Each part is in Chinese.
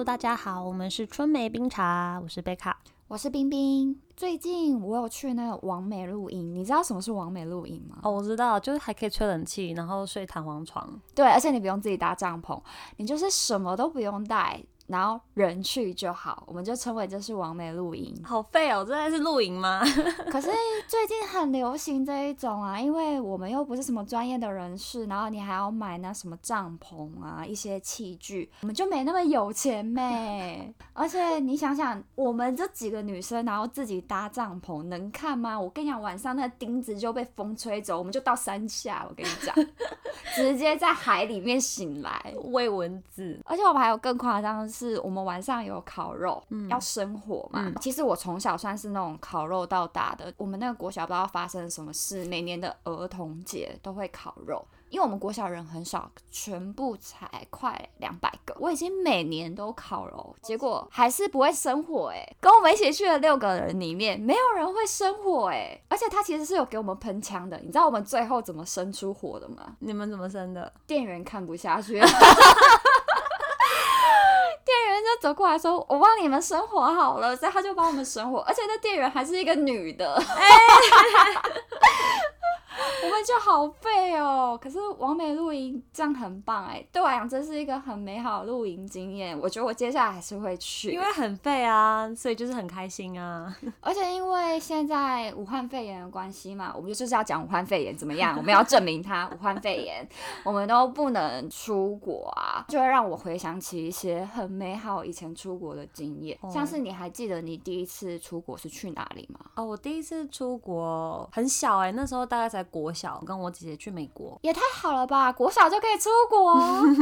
Hello，大家好，我们是春梅冰茶，我是贝卡。我是冰冰。最近我有去那个王美露营，你知道什么是王美露营吗？哦，我知道，就是还可以吹冷气，然后睡弹簧床。对，而且你不用自己搭帐篷，你就是什么都不用带，然后人去就好，我们就称为这是完美露营。好废哦，真的是露营吗？可是最近很流行这一种啊，因为我们又不是什么专业的人士，然后你还要买那什么帐篷啊，一些器具，我们就没那么有钱呗。而且你想想，我们这几个女生，然后自己搭帐篷，能看吗？我跟你讲，晚上那钉子就被风吹走，我们就到山下。我跟你讲，直接在海里面醒来喂蚊子。而且我们还有更夸张的是，我们晚上有烤肉，要生火嘛。其实我从小算是那种烤肉到大的。我们那个国小不知道发生什么事，每年的儿童节都会烤肉。因为我们国小人很少，全部才快两百个。我已经每年都烤肉，结果还是不会生火哎。跟我们一起去的六个人里面，没有人会生火哎。而且他其实是有给我们喷枪的，你知道我们最后怎么生出火的吗？你们怎么生的？店员看不下去，走过来说：“我帮你们生活好了。”所以他就帮我们生活，而且那店员还是一个女的。我们就好废哦，可是完美露营这样很棒哎，对我来讲这是一个很美好的露营经验。我觉得我接下来还是会去，因为很废啊，所以就是很开心啊。而且因为现在武汉肺炎的关系嘛，我们就是要讲武汉肺炎怎么样，我们要证明它武汉肺炎，我们都不能出国啊，就会让我回想起一些很美好以前出国的经验。像是你还记得你第一次出国是去哪里吗？哦，我第一次出国很小哎，那时候大概才国。小跟我姐姐去美国也太好了吧！国小就可以出国，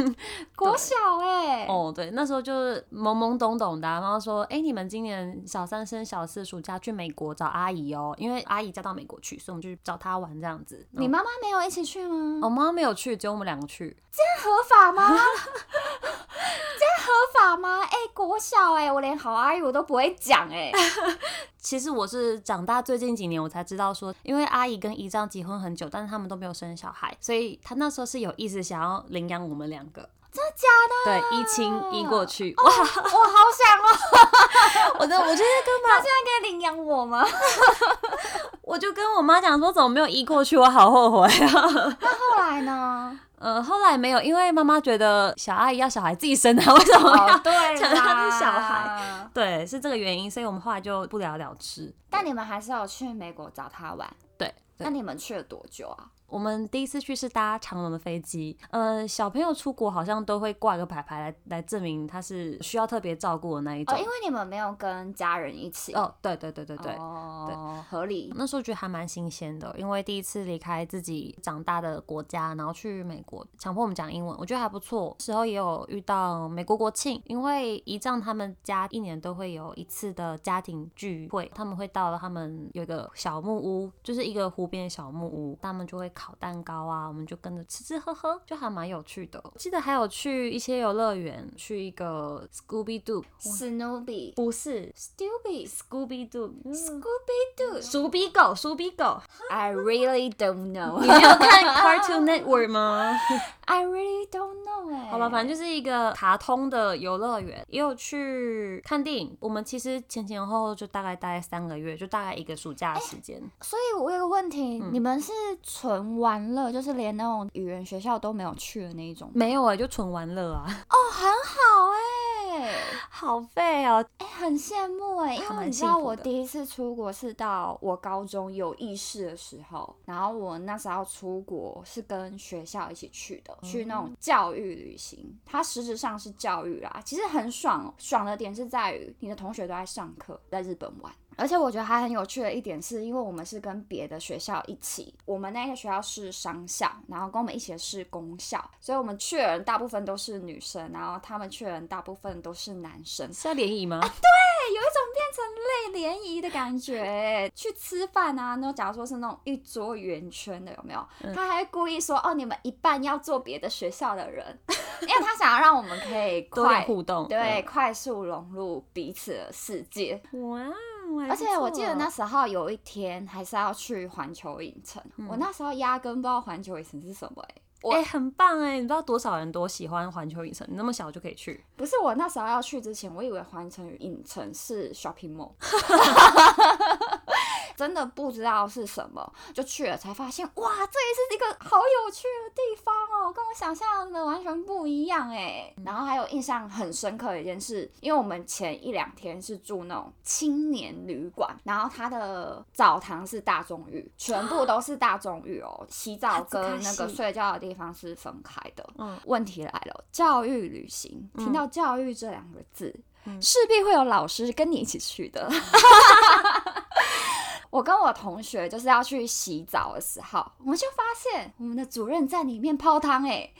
国小哎。哦，对，那时候就是懵懵懂懂的。然后说，哎，你们今年小三升小四暑假去美国找阿姨哦，因为阿姨嫁到美国去，所以我们就去找她玩这样子。你妈妈没有一起去吗？我妈妈没有去，只有我们两个去。这样合法吗？这样合法吗？哎，国小哎，我连好阿姨我都不会讲哎。其实我是长大最近几年我才知道说，因为阿姨跟姨丈结婚很久，但是他们都没有生小孩，所以他那时候是有意思想要领养我们两个。真的假的？对，一亲一过去。哇，我好想哦！我的，我就在跟妈，现在可以领养我吗？我就跟我妈讲说，怎么没有一过去？我好后悔啊。那后来呢？呃，后来没有，因为妈妈觉得小阿姨要小孩自己生的，为什么要抢她是小孩？对，是这个原因，所以我们后来就不了了之。但你们还是要去美国找他玩。对。那你们去了多久啊？我们第一次去是搭长龙的飞机，呃，小朋友出国好像都会挂个牌牌来来证明他是需要特别照顾的那一种。哦，因为你们没有跟家人一起。哦，对对对对对，哦，合理。那时候觉得还蛮新鲜的，因为第一次离开自己长大的国家，然后去美国，强迫我们讲英文，我觉得还不错。时候也有遇到美国国庆，因为姨丈他们家一年都会有一次的家庭聚会，他们会到了他们有一个小木屋，就是一个湖边的小木屋，他们就会烤蛋糕啊。啊，我们就跟着吃吃喝喝，就还蛮有趣的。记得还有去一些游乐园，去一个 Scooby Doo，Snoopy 不是 Stupid，Scooby Doo，Scooby Doo，鼠比狗，鼠比狗。I really don't know。你没有看 Cartoon Network 吗？I really don't know 哎。好吧，反正就是一个卡通的游乐园，也有去看电影。我们其实前前后后就大概待三个月，就大概一个暑假的时间。所以我有个问题，你们是纯玩乐，就是连那种语言学校都没有去的那一种？没有哎，就纯玩乐啊。哦，很好哎，好废哦，哎，很羡慕哎，因为你知道我第一次出国是到我高中有意识的时候，然后我那时候出国是跟学校一起去的，去那种教育旅行，它实质上是教育啦，其实很爽，哦爽的点是在于你的同学都在上课，在日本玩。而且我觉得还很有趣的一点是，因为我们是跟别的学校一起，我们那个学校是商校，然后跟我们一起的是公校，所以我们去的人大部分都是女生，然后他们去的人大部分都是男生。是要联谊吗？对，有一种变成类联谊的感觉。去吃饭啊，那假如说是那种一桌圆圈的，有没有？他还故意说哦，你们一半要做别的学校的人，因为他想要让我们可以快互动，对，快速融入彼此的世界。哇！而且我记得那时候有一天还是要去环球影城，我那时候压根不知道环球影城是什么哎。哎，很棒哎！你知道多少人多喜欢环球影城？你那么小就可以去？不是我那时候要去之前，我以为环球影城是 shopping mall。真的不知道是什么，就去了才发现，哇，这也是一个好有趣的地方哦，跟我想象的完全不一样哎。然后还有印象很深刻的一件事，因为我们前一两天是住那种青年旅馆，然后它的澡堂是大众浴，全部都是大众浴哦，洗澡跟那个睡觉的地方是分开的。嗯，问题来了，教育旅行，听到教育这两个字，势必会有老师跟你一起去的。我同学就是要去洗澡的时候，我们就发现我们的主任在里面泡汤，哎，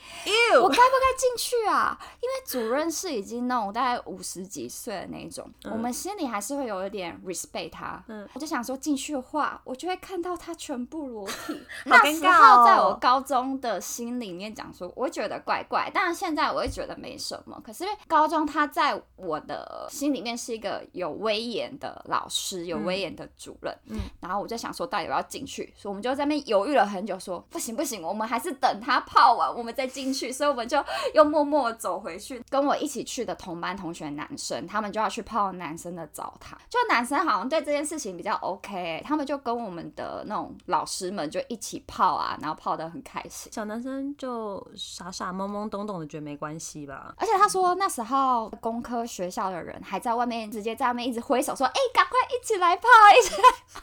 我该不该进去啊？因为主任是已经那种大概五十几岁的那种，我们心里还是会有一点 respect 他。嗯，我就想说进去的话，我就会看到他全部裸体。那时候在我高中的心里面讲说，我觉得怪怪，但是现在我会觉得没什么。可是高中他在我的心里面是一个有威严的老师，有威严的主任。嗯然后我就想说，到底要不要进去？所以我们就在那边犹豫了很久，说不行不行，我们还是等他泡完，我们再进去。所以我们就又默默走回去。跟我一起去的同班同学男生，他们就要去泡男生的澡堂。就男生好像对这件事情比较 OK，他们就跟我们的那种老师们就一起泡啊，然后泡得很开心。小男生就傻傻懵懵懂懂的，觉得没关系吧。而且他说那时候工科学校的人还在外面，直接在外面一直挥手说：“哎，赶快一起来泡，一起来泡。”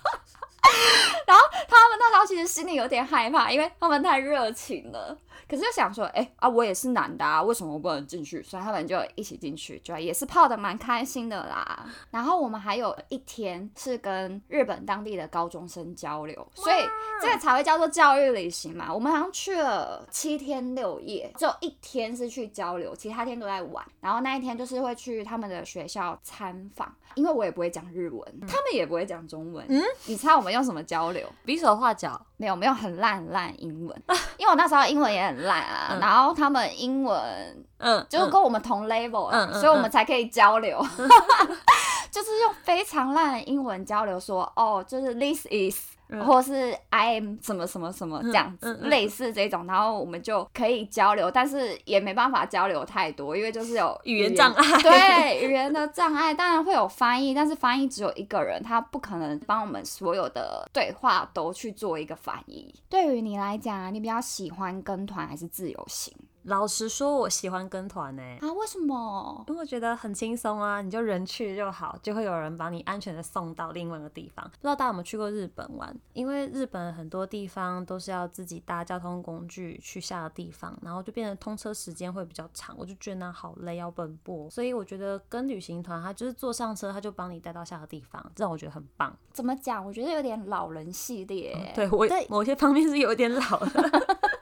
然后他们那时候其实心里有点害怕，因为他们太热情了。可是就想说，哎啊，我也是男的啊，为什么我不能进去？所以他们就一起进去，就也是泡的蛮开心的啦。然后我们还有一天是跟日本当地的高中生交流，所以这个才会叫做教育旅行嘛。我们好像去了七天六夜，只有一天是去交流，其他天都在玩。然后那一天就是会去他们的学校参访，因为我也不会讲日文，他们也不会讲中文。嗯，你猜我们用什么交流？比手画脚。没有没有很烂很烂英文，因为我那时候英文也很烂啊，然后他们英文嗯就是跟我们同 level，所以我们才可以交流，就是用非常烂的英文交流，说哦就是 this is。或是 I am 什么什么什么这样子，类似这种，然后我们就可以交流，但是也没办法交流太多，因为就是有语言障碍。对，语言的障碍，当然会有翻译，但是翻译只有一个人，他不可能帮我们所有的对话都去做一个翻译。对于你来讲，你比较喜欢跟团还是自由行？老实说，我喜欢跟团呢。啊，为什么？因为我觉得很轻松啊，你就人去就好，就会有人把你安全的送到另外一个地方。不知道大家有没有去过日本玩？因为日本很多地方都是要自己搭交通工具去下的地方，然后就变成通车时间会比较长，我就觉得那好累，要奔波。所以我觉得跟旅行团，他就是坐上车，他就帮你带到下个地方，这让我觉得很棒。怎么讲？我觉得有点老人系列。对我在某些方面是有点老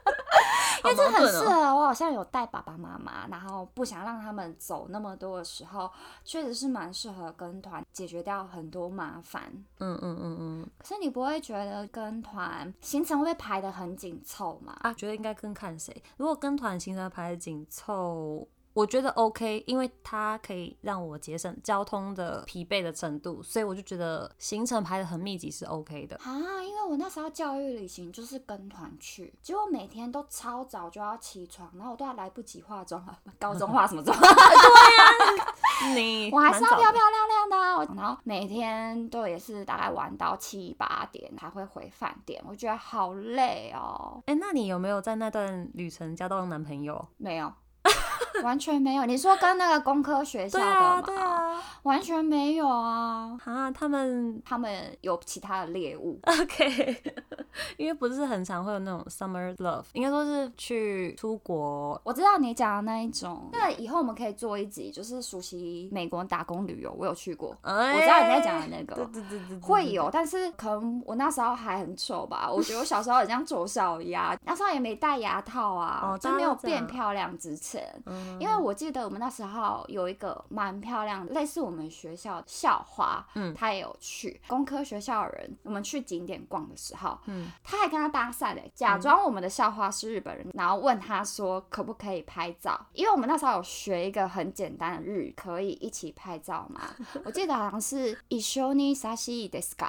的。因为这很适合我，好像有带爸爸妈妈，然后不想让他们走那么多的时候，确实是蛮适合跟团，解决掉很多麻烦。嗯嗯嗯嗯。可是你不会觉得跟团行程会排的很紧凑吗？啊，觉得应该跟看谁。如果跟团行程排的紧凑。我觉得 OK，因为它可以让我节省交通的疲惫的程度，所以我就觉得行程排的很密集是 OK 的啊。因为我那时候教育旅行就是跟团去，结果每天都超早就要起床，然后我都要来不及化妆了，高中化什么妆？对呀，你 我还是要漂漂亮亮的，然后每天都也是大概玩到七八点才会回饭店，我觉得好累哦。哎，那你有没有在那段旅程交到男朋友？没有。完全没有，你说跟那个工科学校的吗？对啊，完全没有啊！啊，他们他们有其他的猎物。OK，因为不是很常会有那种 summer love，应该说是去出国。我知道你讲的那一种，那以后我们可以做一集，就是熟悉美国打工旅游。我有去过，我知道你在讲的那个，对对对对，会有，但是可能我那时候还很丑吧。我觉得我小时候很像丑小鸭，那时候也没戴牙套啊，就没有变漂亮之前。因为我记得我们那时候有一个蛮漂亮的，类似我们学校校花，嗯，她也有去工科学校的人。我们去景点逛的时候，嗯，他还跟他搭讪嘞，假装我们的校花是日本人，然后问他说可不可以拍照？因为我们那时候有学一个很简单的日语，可以一起拍照吗？我记得好像是一緒に写真ですか？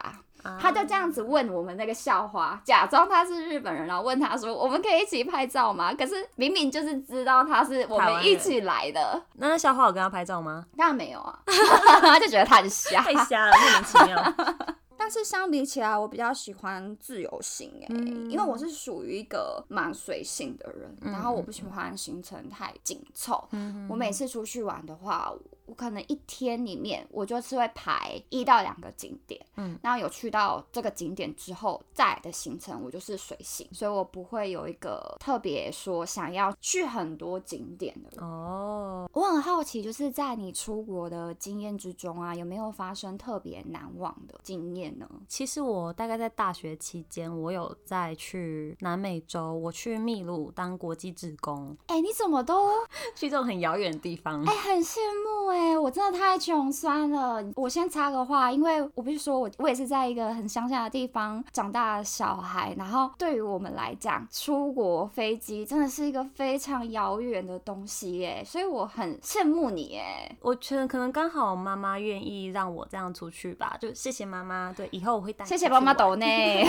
他就这样子问我们那个校花，假装他是日本人，然后问他说：“我们可以一起拍照吗？”可是明明就是知道他是我们一起来的。那校花有跟他拍照吗？当然没有啊，他就觉得他很瞎，太瞎了，莫名其妙。 但是相比起来，我比较喜欢自由行哎，因为我是属于一个蛮随性的人，然后我不喜欢行程太紧凑。我每次出去玩的话。我可能一天里面，我就是会排一到两个景点，嗯，然后有去到这个景点之后，再的行程我就是随行，所以我不会有一个特别说想要去很多景点的。哦，我很好奇，就是在你出国的经验之中啊，有没有发生特别难忘的经验呢？其实我大概在大学期间，我有在去南美洲，我去秘鲁当国际职工。哎，你怎么都 去这种很遥远的地方？哎，很羡慕哎。哎，我真的太穷酸了。我先插个话，因为我不是说我我也是在一个很乡下的地方长大的小孩，然后对于我们来讲，出国飞机真的是一个非常遥远的东西耶，所以我很羡慕你哎。我觉得可能刚好妈妈愿意让我这样出去吧，就谢谢妈妈。对，以后我会带。谢谢妈妈抖内，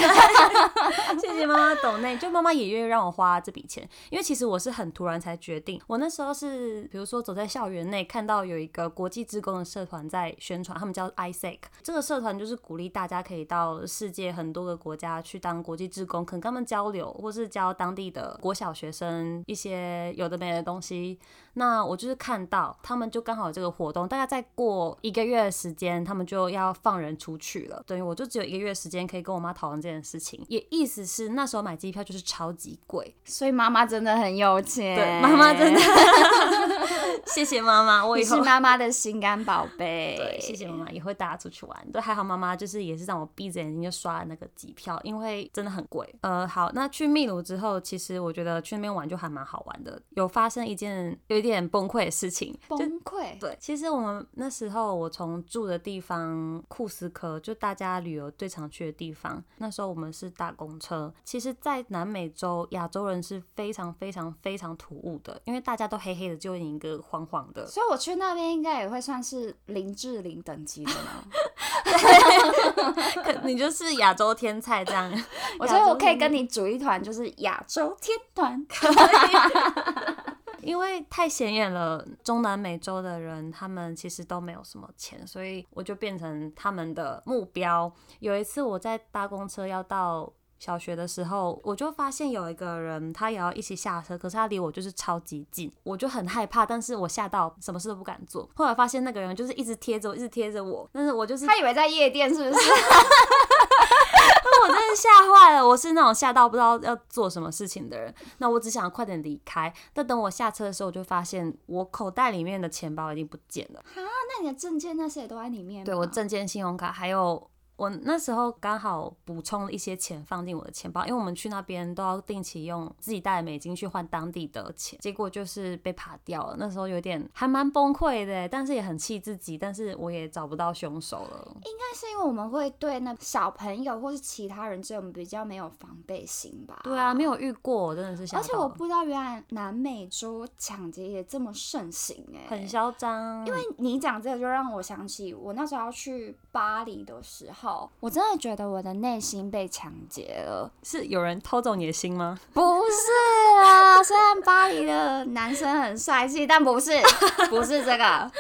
谢谢妈妈抖内，就妈妈也愿意让我花这笔钱，因为其实我是很突然才决定。我那时候是比如说走在校园内看到有一。个国际职工的社团在宣传，他们叫 ISEC。这个社团就是鼓励大家可以到世界很多个国家去当国际职工，可能跟他们交流，或是教当地的国小学生一些有的没的东西。那我就是看到他们就刚好有这个活动，大概再过一个月的时间，他们就要放人出去了。等于我就只有一个月时间可以跟我妈讨论这件事情。也意思是那时候买机票就是超级贵，所以妈妈真的很有钱。对，妈妈真的，谢谢妈妈，我以后。妈妈的心肝宝贝，对，谢谢妈妈，也会带她出去玩。对，还好妈妈就是也是让我闭着眼睛就刷了那个机票，因为真的很贵。呃，好，那去秘鲁之后，其实我觉得去那边玩就还蛮好玩的。有发生一件有一点崩溃的事情，崩溃。对，其实我们那时候我从住的地方库斯科，就大家旅游最常去的地方，那时候我们是搭公车。其实，在南美洲，亚洲人是非常非常非常突兀的，因为大家都黑黑的，就一个黄黄的。所以我去那边。应该也会算是林志玲等级的吗？你就是亚洲天才这样。我觉得我可以跟你组一团，就是亚洲天团。因为太显眼了，中南美洲的人他们其实都没有什么钱，所以我就变成他们的目标。有一次我在搭公车要到。小学的时候，我就发现有一个人，他也要一起下车，可是他离我就是超级近，我就很害怕，但是我吓到什么事都不敢做。后来发现那个人就是一直贴着我，一直贴着我，但是我就是他以为在夜店是不是？我真的吓坏了，我是那种吓到不知道要做什么事情的人。那我只想快点离开，但等我下车的时候，我就发现我口袋里面的钱包已经不见了。哈，那你的证件那些也都在里面？对我证件、信用卡还有。我那时候刚好补充了一些钱放进我的钱包，因为我们去那边都要定期用自己带的美金去换当地的钱，结果就是被扒掉了。那时候有点还蛮崩溃的，但是也很气自己，但是我也找不到凶手了。应该是因为我们会对那小朋友或是其他人这种比较没有防备心吧？对啊，没有遇过，真的是。而且我不知道原来南美洲抢劫也这么盛行哎，很嚣张。因为你讲这个就让我想起我那时候要去巴黎的时候。我真的觉得我的内心被抢劫了，是有人偷走你的心吗？不是啊，虽然巴黎的男生很帅气，但不是，不是这个。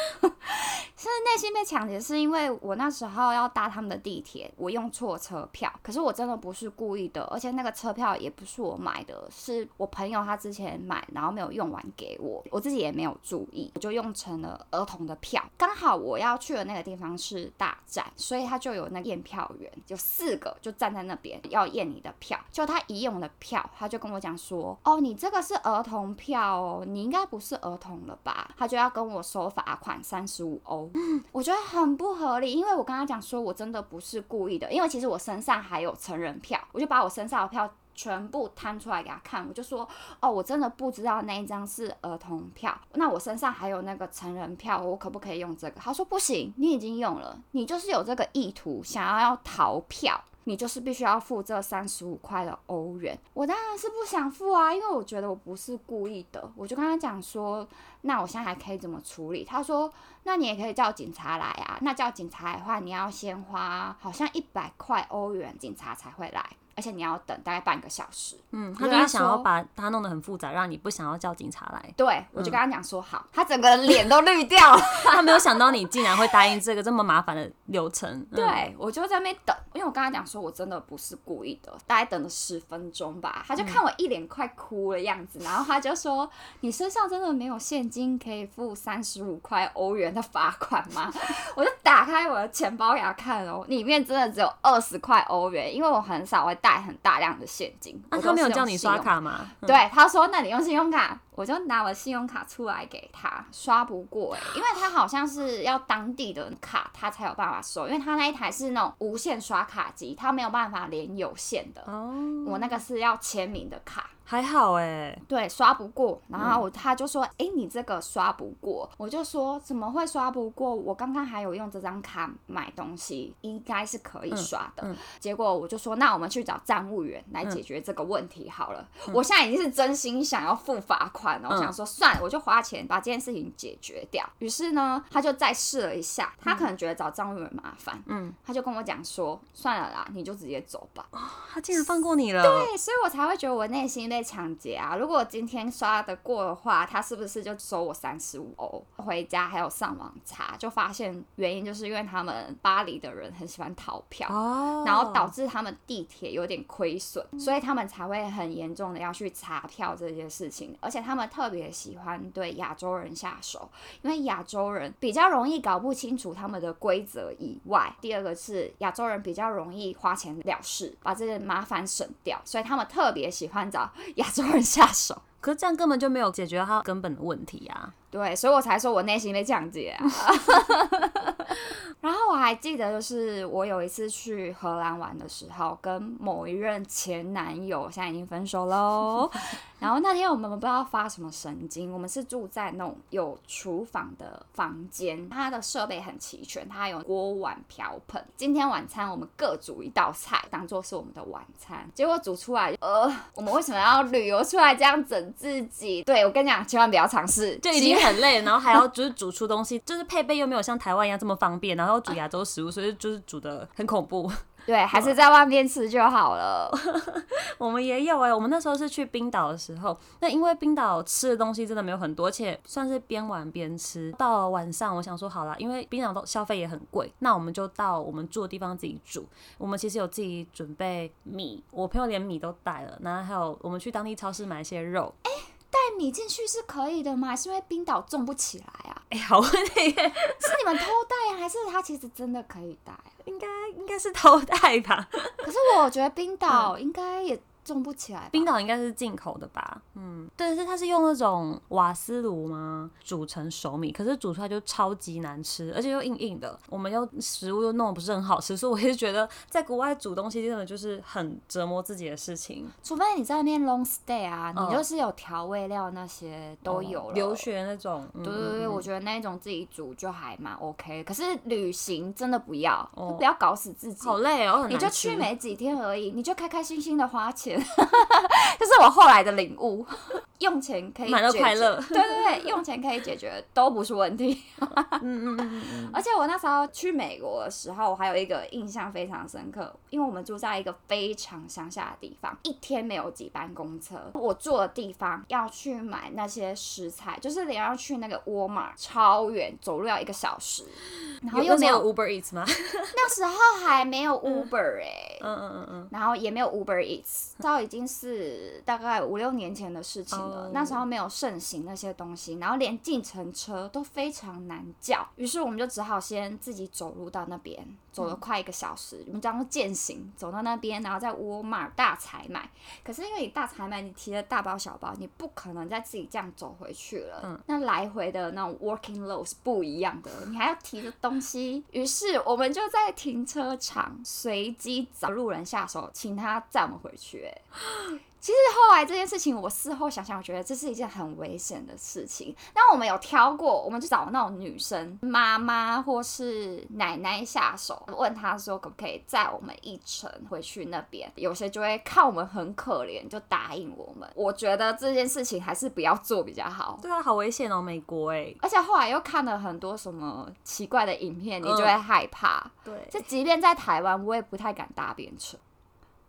是内心被抢劫，是因为我那时候要搭他们的地铁，我用错车票。可是我真的不是故意的，而且那个车票也不是我买的，是我朋友他之前买，然后没有用完给我，我自己也没有注意，我就用成了儿童的票。刚好我要去的那个地方是大站，所以他就有那验票员，有四个就站在那边要验你的票。就他一验我的票，他就跟我讲说：“哦，你这个是儿童票哦，你应该不是儿童了吧？”他就要跟我收罚款三十五欧。嗯，我觉得很不合理，因为我跟他讲说，我真的不是故意的，因为其实我身上还有成人票，我就把我身上的票全部摊出来给他看，我就说，哦，我真的不知道那一张是儿童票，那我身上还有那个成人票，我可不可以用这个？他说不行，你已经用了，你就是有这个意图，想要要逃票。你就是必须要付这三十五块的欧元，我当然是不想付啊，因为我觉得我不是故意的。我就跟他讲说，那我现在还可以怎么处理？他说，那你也可以叫警察来啊。那叫警察的话，你要先花好像一百块欧元，警察才会来。而且你要等大概半个小时。嗯，他就是想要把它弄得很复杂，让你不想要叫警察来。对，我就跟他讲说好，他整个脸都绿掉了，他没有想到你竟然会答应这个这么麻烦的流程。对，我就在那边等，因为我跟他讲说我真的不是故意的，大概等了十分钟吧，他就看我一脸快哭的样子，然后他就说你身上真的没有现金可以付三十五块欧元的罚款吗？我就打开我的钱包给他看哦，里面真的只有二十块欧元，因为我很少会带。带很大量的现金，那他没有叫你刷卡吗？对，他说：“那你用信用卡。”我就拿我信用卡出来给他，刷不过哎，因为他好像是要当地的卡，他才有办法收，因为他那一台是那种无线刷卡机，他没有办法连有线的。哦，我那个是要签名的卡。还好哎，对，刷不过，然后我他就说，哎，你这个刷不过，我就说怎么会刷不过？我刚刚还有用这张卡买东西，应该是可以刷的。结果我就说，那我们去找站务员来解决这个问题好了。我现在已经是真心想要付罚款了，我想说算了，我就花钱把这件事情解决掉。于是呢，他就再试了一下，他可能觉得找站务员麻烦，嗯，他就跟我讲说，算了啦，你就直接走吧。他竟然放过你了，对，所以我才会觉得我内心被抢劫啊！如果今天刷得过的话，他是不是就收我三十五欧？回家还有上网查，就发现原因就是因为他们巴黎的人很喜欢逃票，然后导致他们地铁有点亏损，所以他们才会很严重的要去查票这件事情。而且他们特别喜欢对亚洲人下手，因为亚洲人比较容易搞不清楚他们的规则以外，第二个是亚洲人比较容易花钱了事，把这些麻烦省掉，所以他们特别喜欢找 亚洲人。下手，可是这样根本就没有解决他根本的问题啊！对，所以我才说我内心被降解啊。然后我还记得，就是我有一次去荷兰玩的时候，跟某一任前男友，现在已经分手喽。然后那天我们不知道发什么神经，我们是住在那种有厨房的房间，它的设备很齐全，它有锅碗瓢盆。今天晚餐我们各煮一道菜，当做是我们的晚餐。结果煮出来，呃，我们为什么要旅游出来这样整自己？对我跟你讲，千万不要尝试，就已经很累，然后还要就是煮出东西，就是配备又没有像台湾一样这么方便，然后煮亚洲食物，所以就是煮的很恐怖。对，还是在外面吃就好了。我们也有哎，我们那时候是去冰岛的时候，那因为冰岛吃的东西真的没有很多，而且算是边玩边吃。到了晚上，我想说好了，因为冰岛都消费也很贵，那我们就到我们住的地方自己煮。我们其实有自己准备米，我朋友连米都带了，然后还有我们去当地超市买一些肉。哎，带米进去是可以的吗？是因为冰岛种不起来啊？哎，好问题，是你们偷带啊，还是他其实真的可以带？应该应该是偷带吧，可是我觉得冰岛应该也。种不起来，冰岛应该是进口的吧？嗯，对，是它是用那种瓦斯炉吗？煮成熟米，可是煮出来就超级难吃，而且又硬硬的。我们又食物又弄得不是很好吃，所以我也觉得在国外煮东西真的就是很折磨自己的事情。除非你在那边 long stay 啊，你就是有调味料那些都有了，留学那种。对对对，我觉得那种自己煮就还蛮 OK。可是旅行真的不要，不要搞死自己，好累哦，你就去没几天而已，你就开开心心的花钱。这是我后来的领悟，用钱可以买到快乐。对对对，用钱可以解决都不是问题。嗯嗯嗯嗯。而且我那时候去美国的时候，我还有一个印象非常深刻，因为我们住在一个非常乡下的地方，一天没有几班公车。我住的地方要去买那些食材，就是你要去那个沃尔玛，超远，走路要一个小时。然后又没有 Uber Eats 吗？那时候还没有 Uber 哎，嗯嗯嗯嗯，然后也没有 Uber Eats，到已经是大概五六年前的事情了，那时候没有盛行那些东西，然后连计程车都非常难叫，于是我们就只好先自己走路到那边，走了快一个小时，我们这样践行走到那边，然后在沃尔玛大采买。可是因为你大采买，你提了大包小包，你不可能再自己这样走回去了。嗯，那来回的那种 working load 是不一样的，你还要提着东西。于是我们就在停车场随机找路人下手，请他载我们回去。哎。其实后来这件事情，我事后想想，我觉得这是一件很危险的事情。那我们有挑过，我们就找那种女生妈妈或是奶奶下手，问她说可不可以载我们一程回去那边。有些就会看我们很可怜，就答应我们。我觉得这件事情还是不要做比较好。对啊，好危险哦，美国哎！而且后来又看了很多什么奇怪的影片，你就会害怕。对，就即便在台湾，我也不太敢搭便车。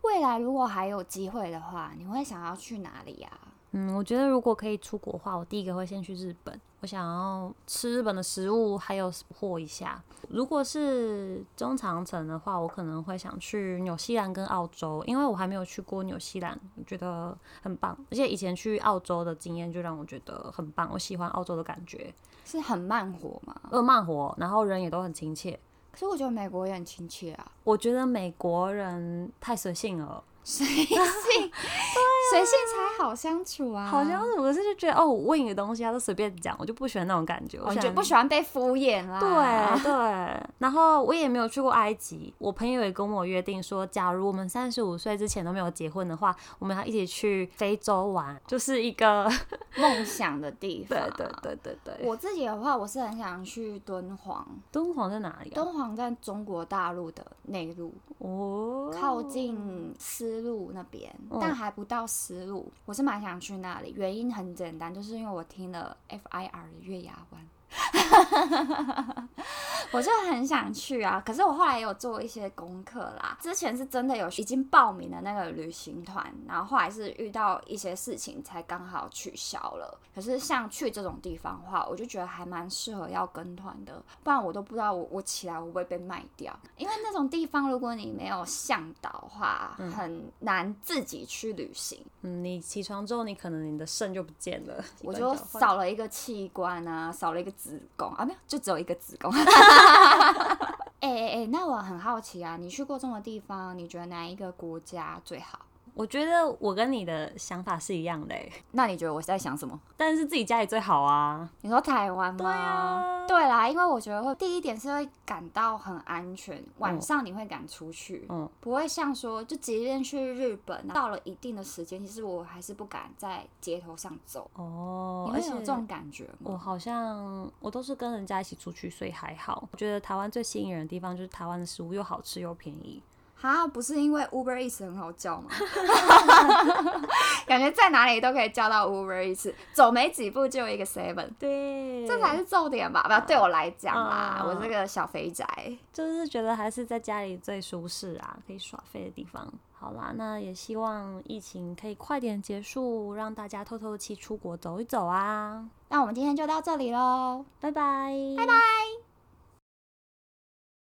未来如果还有机会的话，你会想要去哪里呀？嗯，我觉得如果可以出国的话，我第一个会先去日本。我想要吃日本的食物，还有货一下。如果是中长程的话，我可能会想去纽西兰跟澳洲，因为我还没有去过纽西兰，我觉得很棒。而且以前去澳洲的经验就让我觉得很棒，我喜欢澳洲的感觉，是很慢活嘛？呃，慢活，然后人也都很亲切。可是我觉得美国也很亲切啊。我觉得美国人太随性了。随性，随性才好相处啊！好相处，可是就觉得哦，我问一个东西，他都随便讲，我就不喜欢那种感觉。我就不喜欢被敷衍啦。对对，然后我也没有去过埃及。我朋友也跟我约定说，假如我们三十五岁之前都没有结婚的话，我们要一起去非洲玩，就是一个 梦想的地方。对对对对对。我自己的话，我是很想去敦煌。敦煌在哪里？敦煌在中国大陆的内陆哦，靠近丝。路那边，但还不到思路，我是蛮想去那里。原因很简单，就是因为我听了 FIR 的月牙湾。我就很想去啊，可是我后来也有做一些功课啦。之前是真的有已经报名的那个旅行团，然后后来是遇到一些事情才刚好取消了。可是像去这种地方的话，我就觉得还蛮适合要跟团的，不然我都不知道我我起来会不会被卖掉。因为那种地方，如果你没有向导的话，很难自己去旅行。嗯，你起床之后，你可能你的肾就不见了，我 就少了一个器官啊，少了一个。子宫啊，没有，就只有一个子宫。哎哎哎，那我很好奇啊，你去过这么地方，你觉得哪一个国家最好？我觉得我跟你的想法是一样的，那你觉得我在想什么？但是自己家里最好啊。你说台湾吗？对啊，对啦，因为我觉得会第一点是会感到很安全，晚上你会敢出去，嗯，不会像说就即便去日本，到了一定的时间，其实我还是不敢在街头上走。哦，你会有这种感觉吗？我好像我都是跟人家一起出去，所以还好。我觉得台湾最吸引人的地方就是台湾的食物又好吃又便宜。哈，不是因为 Uber Eats 很好叫吗？感觉在哪里都可以叫到 Uber Eats，走没几步就有一个 Seven，对，这才是重点吧？不要对我来讲啦，我这个小肥宅，就是觉得还是在家里最舒适啊，可以耍废的地方。好啦，那也希望疫情可以快点结束，让大家透透气出国走一走啊。那我们今天就到这里喽，拜拜，拜拜。